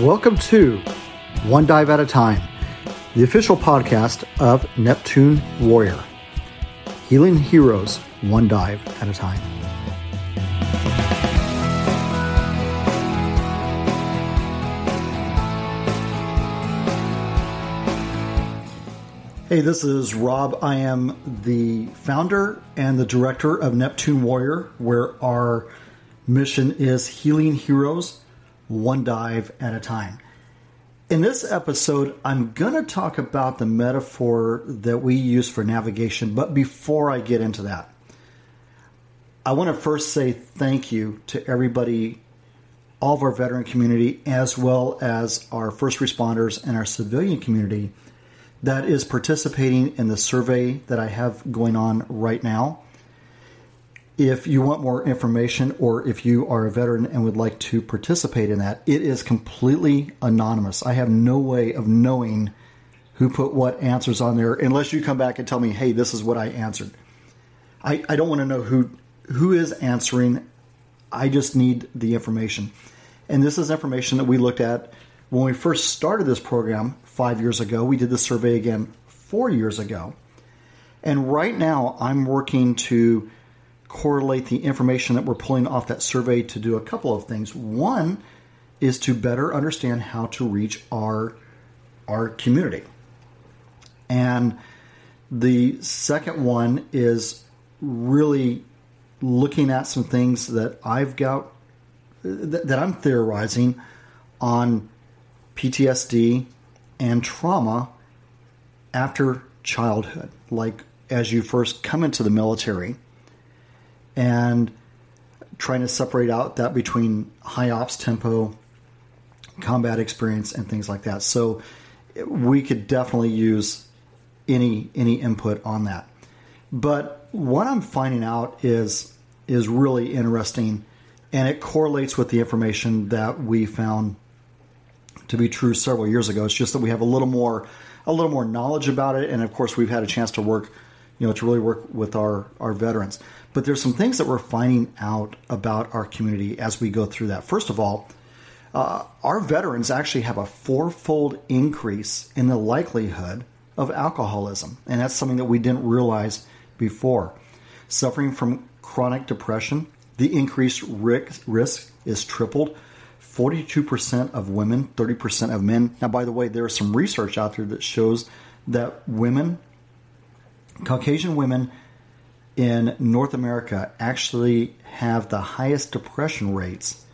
Welcome to One Dive at a Time, the official podcast of Neptune Warrior, healing heroes one dive at a time. Hey, this is Rob. I am the founder and the director of Neptune Warrior, where our mission is healing heroes one dive at a time. In this episode, I'm going to talk about the metaphor that we use for navigation, but before I get into that, I want to first say thank you to everybody, all of our veteran community, as well as our first responders and our civilian community that is participating in the survey that I have going on right now. If you want more information or if you are a veteran and would like to participate in that, it is completely anonymous. I have no way of knowing who put what answers on there unless you come back and tell me, hey, this is what I answered. I, I don't want to know who who is answering. I just need the information. And this is information that we looked at when we first started this program five years ago. We did the survey again four years ago. And right now, I'm working to correlate the information that we're pulling off that survey to do a couple of things. One is to better understand how to reach our our community. And the second one is really looking at some things that I've got that, I'm theorizing on PTSD and trauma after childhood, like as you first come into the military and trying to separate out that between high ops tempo, combat experience, and things like that. So we could definitely use any any input on that. But what I'm finding out is is really interesting, and it correlates with the information that we found to be true several years ago. It's just that we have a little more a little more knowledge about it, and of course we've had a chance to work, you know, to really work with our our veterans. But there's some things that we're finding out about our community as we go through that. First of all, uh, our veterans actually have a fourfold increase in the likelihood of alcoholism, and that's something that we didn't realize before. Suffering from chronic depression, the increased risk is tripled 42% of women, 30% of men. Now, by the way, there is some research out there that shows that women, Caucasian women in North America, actually have the highest depression rates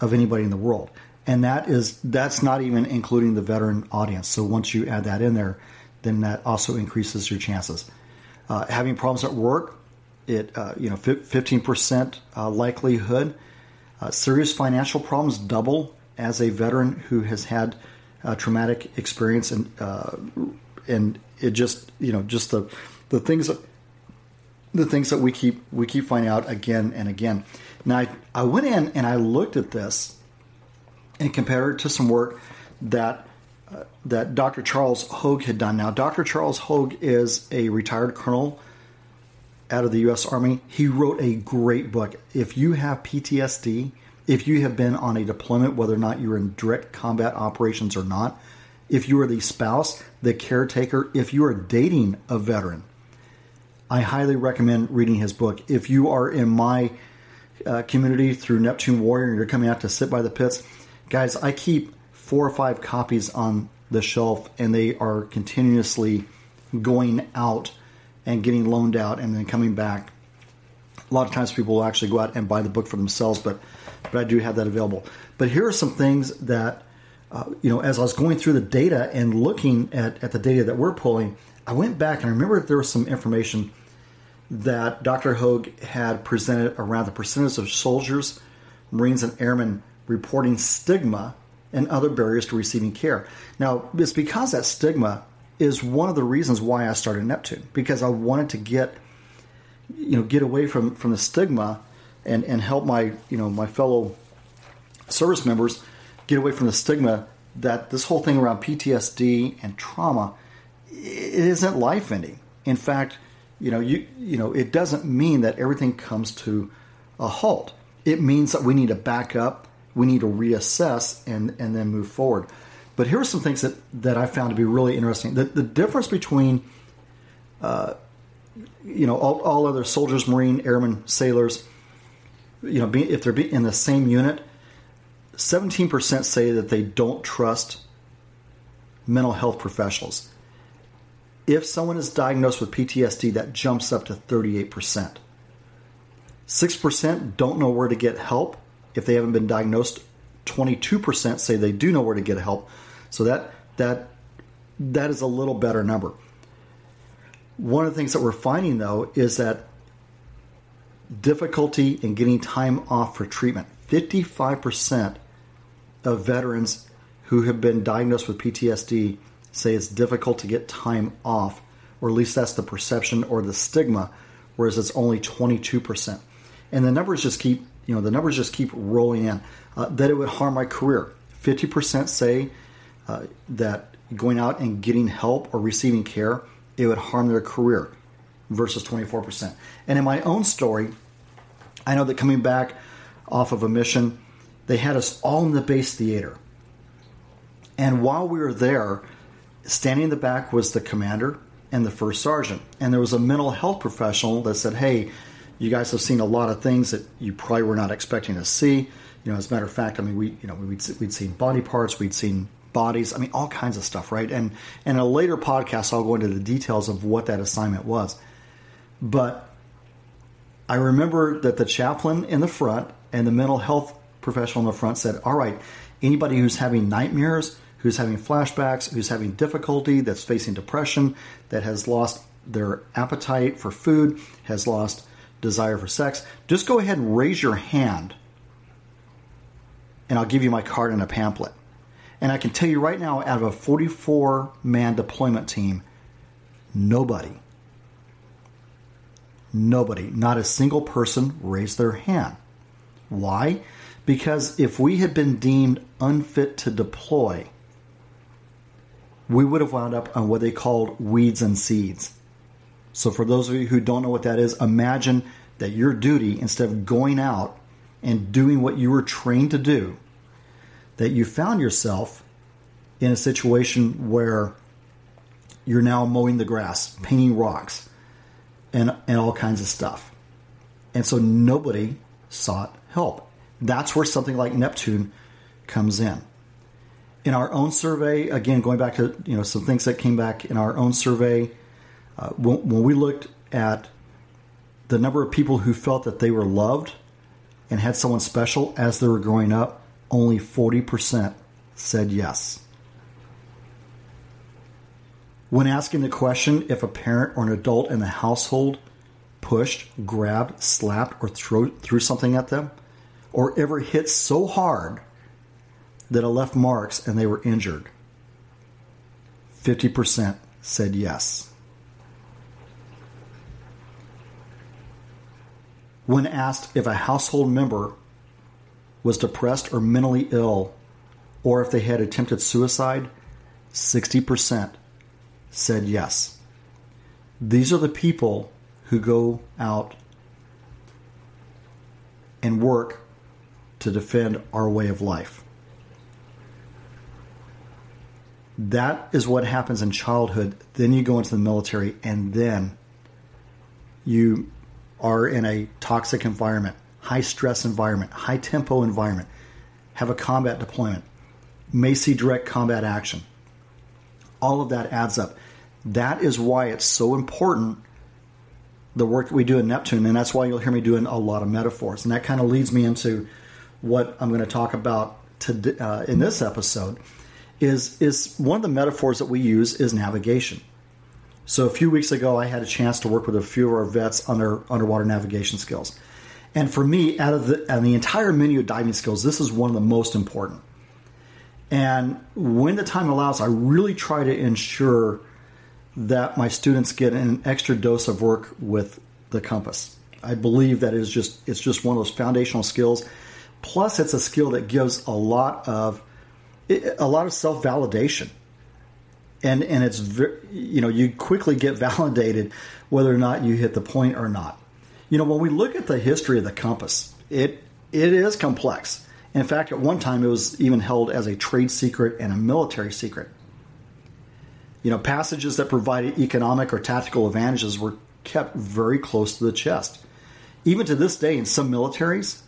of anybody in the world. And that is that's not even including the veteran audience. So once you add that in there, then that also increases your chances. Uh, having problems at work, it uh, you know fifteen percent uh, likelihood uh, serious financial problems double as a veteran who has had a traumatic experience, and uh, and it just you know just the the things that the things that we keep we keep finding out again and again. Now I, I went in and I looked at this and compared it to some work that uh, that Dr. Charles Hoge had done. Now Dr. Charles Hoge is a retired colonel out of the U.S. Army. He wrote a great book. If you have PTSD, if you have been on a deployment, whether or not you're in direct combat operations or not, if you are the spouse, the caretaker, if you are dating a veteran, I highly recommend reading his book. If you are in my uh, community through Neptune Warrior and you're coming out to sit by the pits, guys, I keep four or five copies on the shelf and they are continuously going out and getting loaned out and then coming back. A lot of times people will actually go out and buy the book for themselves, but but I do have that available. But here are some things that uh, you know as I was going through the data and looking at, at the data that we're pulling, I went back and I remember there was some information that Dr. Hoge had presented around the percentage of soldiers, Marines, and airmen reporting stigma and other barriers to receiving care. Now, it's because that stigma is one of the reasons why I started Neptune because I wanted to get you know get away from from the stigma and and help my you know my fellow service members get away from the stigma that this whole thing around PTSD and trauma it isn't life ending. In fact, you know you you know it doesn't mean that everything comes to a halt. It means that we need to back up, we need to reassess and and then move forward. But here are some things that that I found to be really interesting. The the difference between uh, you know all, all other soldiers, marine, airmen, sailors, you know, be, if they're in the same unit, seventeen percent say that they don't trust mental health professionals. If someone is diagnosed with PTSD, that jumps up to thirty eight percent. Six percent don't know where to get help if they haven't been diagnosed. Twenty two percent say they do know where to get help. So that that that is a little better number. One of the things that we're finding though is that difficulty in getting time off for treatment. 55% of veterans who have been diagnosed with PTSD say it's difficult to get time off, or at least that's the perception or the stigma, whereas it's only 22%. And the numbers just keep, you know, the numbers just keep rolling in. Uh, that it would harm my career. 50% say uh, that going out and getting help or receiving care, it would harm their career versus 24%. And in my own story, I know that coming back off of a mission, they had us all in the base theater. And while we were there, standing in the back was the commander and the first sergeant. And there was a mental health professional that said, Hey, you guys have seen a lot of things that you probably were not expecting to see. You know, as a matter of fact, I mean, we, you know, we'd, we'd seen body parts, we'd seen bodies, I mean, all kinds of stuff, right? And, and in a later podcast, I'll go into the details of what that assignment was. But I remember that the chaplain in the front and the mental health professional in the front said, All right, anybody who's having nightmares, who's having flashbacks, who's having difficulty, that's facing depression, that has lost their appetite for food, has lost desire for sex, just go ahead and raise your hand and I'll give you my card and a pamphlet. And I can tell you right now, out of a 44 man deployment team, nobody Nobody, not a single person raised their hand. Why? Because if we had been deemed unfit to deploy, we would have wound up on what they called weeds and seeds. So, for those of you who don't know what that is, imagine that your duty, instead of going out and doing what you were trained to do, that you found yourself in a situation where you're now mowing the grass, painting rocks, and, and all kinds of stuff. And so nobody sought help. That's where something like Neptune comes in. In our own survey, again, going back to you know some things that came back in our own survey, uh, when, when we looked at the number of people who felt that they were loved and had someone special as they were growing up, only 40% said yes. When asking the question if a parent or an adult in the household pushed, grabbed, slapped, or threw, threw something at them, or ever hit so hard that it left marks and they were injured, 50% said yes. When asked if a household member was depressed or mentally ill, or if they had attempted suicide, 60% said yes. These are the people who go out and work to defend our way of life. That is what happens in childhood. Then you go into the military, and then you are in a toxic environment, high stress environment, high tempo environment, have a combat deployment, may see direct combat action. All of that adds up. That is why it's so important the work that we do in Neptune, and that's why you'll hear me doing a lot of metaphors. And that kind of leads me into what I'm going to talk about uh, in this episode. Is is one of the metaphors that we use is navigation. So a few weeks ago, I had a chance to work with a few of our vets on their underwater navigation skills. And for me, out of the, the entire menu of diving skills, this is one of the most important. And when the time allows, I really try to ensure that my students get an extra dose of work with the compass. I believe that is just it's just one of those foundational skills. Plus, it's a skill that gives a lot of a lot of self validation, and and it's you know you quickly get validated whether or not you hit the point or not. You know when we look at the history of the compass, it it is complex. In fact, at one time it was even held as a trade secret and a military secret. You know, passages that provided economic or tactical advantages were kept very close to the chest. Even to this day, in some militaries,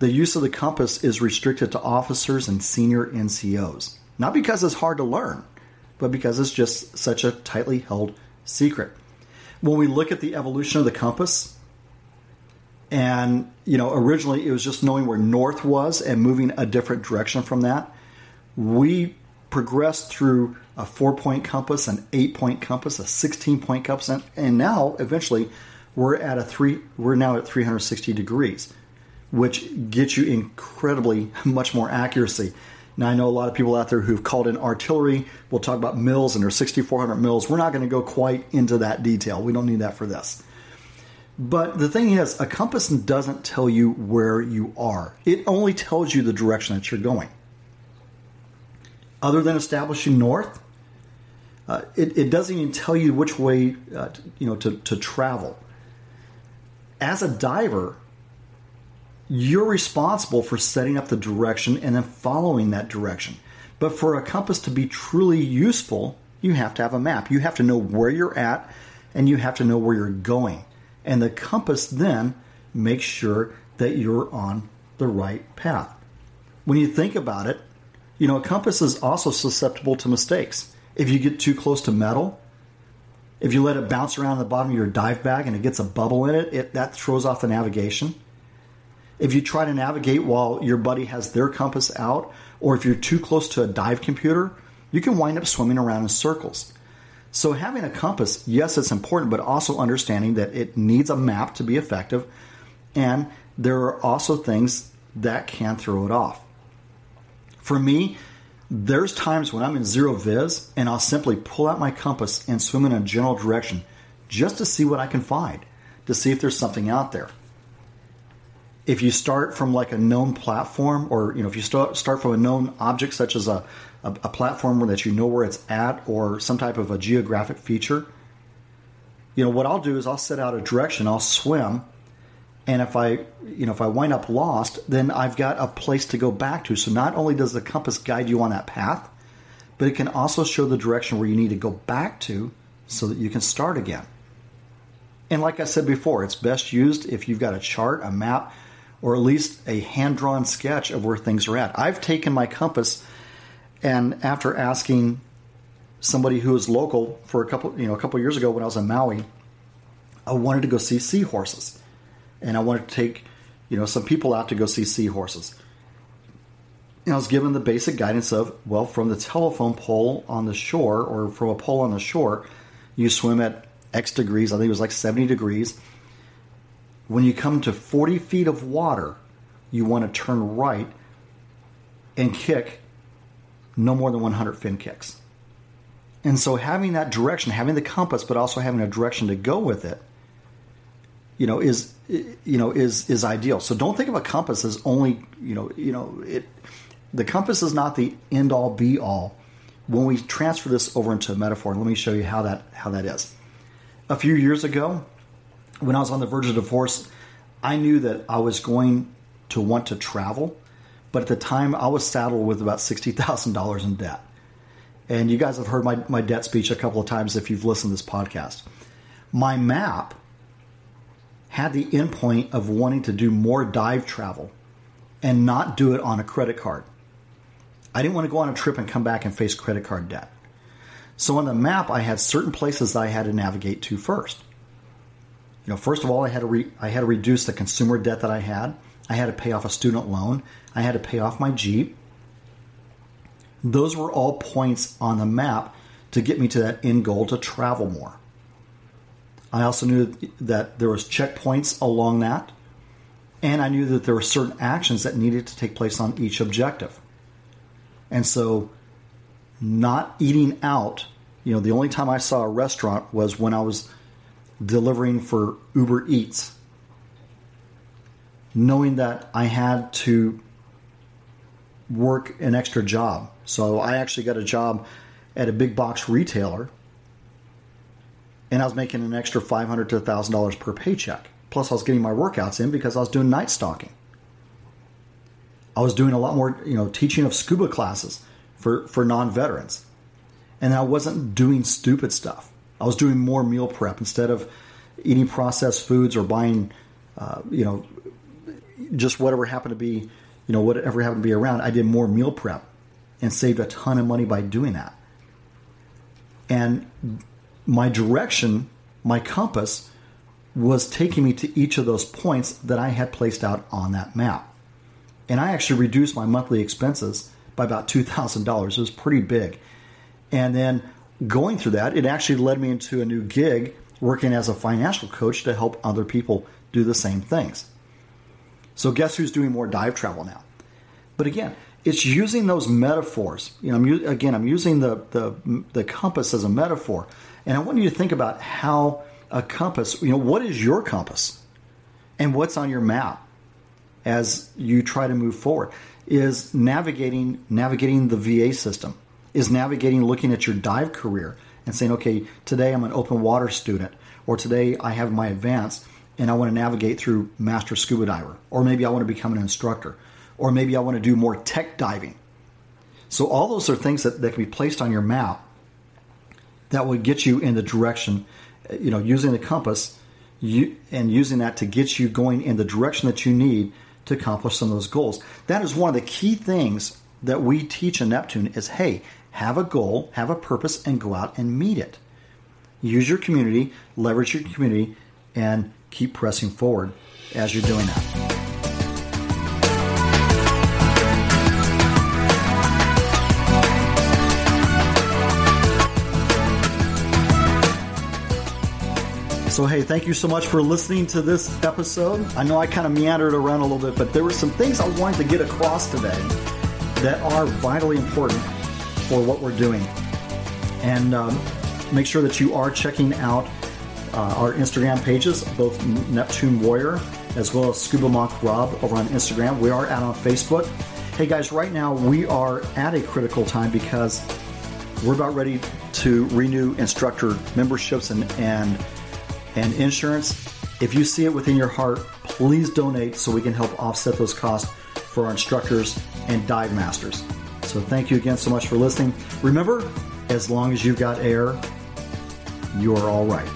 the use of the compass is restricted to officers and senior NCOs. Not because it's hard to learn, but because it's just such a tightly held secret. When we look at the evolution of the compass, and you know, originally it was just knowing where north was and moving a different direction from that. We progressed through a four point compass, an eight point compass, a 16 point compass, and now eventually we're at a three, we're now at 360 degrees, which gets you incredibly much more accuracy. Now, I know a lot of people out there who've called in artillery. We'll talk about mils and their 6,400 mils. We're not going to go quite into that detail. We don't need that for this. But the thing is, a compass doesn't tell you where you are, it only tells you the direction that you're going. Other than establishing north, uh, it, it, doesn't even tell you which way uh, you know to, to travel. As a diver, you're responsible for setting up the direction and then following that direction. But for a compass to be truly useful, you have to have a map. You have to know where you're at and you have to know where you're going. And the compass then makes sure that you're on the right path. When you think about it, you know, a compass is also susceptible to mistakes. If you get too close to metal, if you let it bounce around the bottom of your dive bag and it gets a bubble in it, it that throws off the navigation. If you try to navigate while your buddy has their compass out, or if you're too close to a dive computer, you can wind up swimming around in circles. So, having a compass, yes, it's important, but also understanding that it needs a map to be effective, and there are also things that can throw it off. For me, there's times when I'm in zero viz and I'll simply pull out my compass and swim in a general direction just to see what I can find, to see if there's something out there. If you start from like a known platform, or you know, if you start start from a known object such as a a, a platform that you know where it's at or some type of a geographic feature, you know, what I'll do is I'll set out a direction, I'll swim, and if I, you know, if I wind up lost, then I've got a place to go back to. So not only does the compass guide you on that path, but it can also show the direction where you need to go back to so that you can start again. And like I said before, it's best used if you've got a chart, a map, or at least a hand drawn sketch of where things are at. I've taken my compass and after asking somebody who is local for a couple, you know, a couple years ago when I was in Maui, I wanted to go see seahorses, and I wanted to take, you know, some people out to go see seahorses. And I was given the basic guidance of, well, from the telephone pole on the shore or from a pole on the shore, you swim at X degrees. I think it was like 70 degrees. When you come to 40 feet of water, you want to turn right and kick no more than 100 fin kicks. And so having that direction, having the compass, but also having a direction to go with it, you know, is you know is is ideal. So don't think of a compass as only you know you know it. The compass is not the end all be all. When we transfer this over into a metaphor, let me show you how that how that is. A few years ago, when I was on the verge of divorce, I knew that I was going to want to travel but at the time, I was saddled with about $60,000 in debt. And you guys have heard my, my debt speech a couple of times if you've listened to this podcast. My map had the endpoint of wanting to do more dive travel and not do it on a credit card. I didn't want to go on a trip and come back and face credit card debt. So on the map, I had certain places I had to navigate to first. Know, first of all, I had to re- I had to reduce the consumer debt that I had. I had to pay off a student loan. I had to pay off my Jeep. Those were all points on the map to get me to that end goal to travel more. I also knew that there was checkpoints along that, and I knew that there were certain actions that needed to take place on each objective. And so, not eating out, you know, the only time I saw a restaurant was when I was delivering for Uber Eats knowing that I had to work an extra job. So I actually got a job at a big box retailer and I was making an extra 500 to $1,000 per paycheck. Plus, I was getting my workouts in because I was doing night stalking. I was doing a lot more, you know, teaching of scuba classes for, for non veterans. And I wasn't doing stupid stuff. I was doing more meal prep instead of eating processed foods or buying, uh, you know, just whatever happened to be, you know, whatever happened to be around. I did more meal prep and saved a ton of money by doing that. And my direction, my compass, was taking me to each of those points that I had placed out on that map. And I actually reduced my monthly expenses by about $2,000. It was pretty big. And then going through that, it actually led me into a new gig working as a financial coach to help other people do the same things. So, guess who's doing more dive travel now? But again, it's using those metaphors. You know, I'm, again, I'm using the, the, the compass as a metaphor. And I want you to think about how a compass, you know, what is your compass? And what's on your map as you try to move forward? Is navigating navigating the VA system, is navigating looking at your dive career and saying, okay, today I'm an open water student, or today I have my advanced and I want to navigate through master scuba diver, or maybe I want to become an instructor, or maybe I want to do more tech diving. So all those are things that, that can be placed on your map that will get you in the direction, you know, using the compass you, and using that to get you going in the direction that you need to accomplish some of those goals. That is one of the key things that we teach in Neptune is hey, have a goal, have a purpose, and go out and meet it. Use your community, leverage your community, and keep pressing forward as you're doing that. So, hey, thank you so much for listening to this episode. I know I kind of meandered around a little bit, but there were some things I wanted to get across today that are vitally important for what we're doing. And um, make sure that you are checking out uh, our Instagram pages, both Neptune Warrior as well as Scuba Monk Rob over on Instagram. We are out on Facebook. Hey guys, right now we are at a critical time because we're about ready to renew instructor memberships and, and and insurance. If you see it within your heart, please donate so we can help offset those costs for our instructors and dive masters. So thank you again so much for listening. Remember, as long as you've got air, you're all right.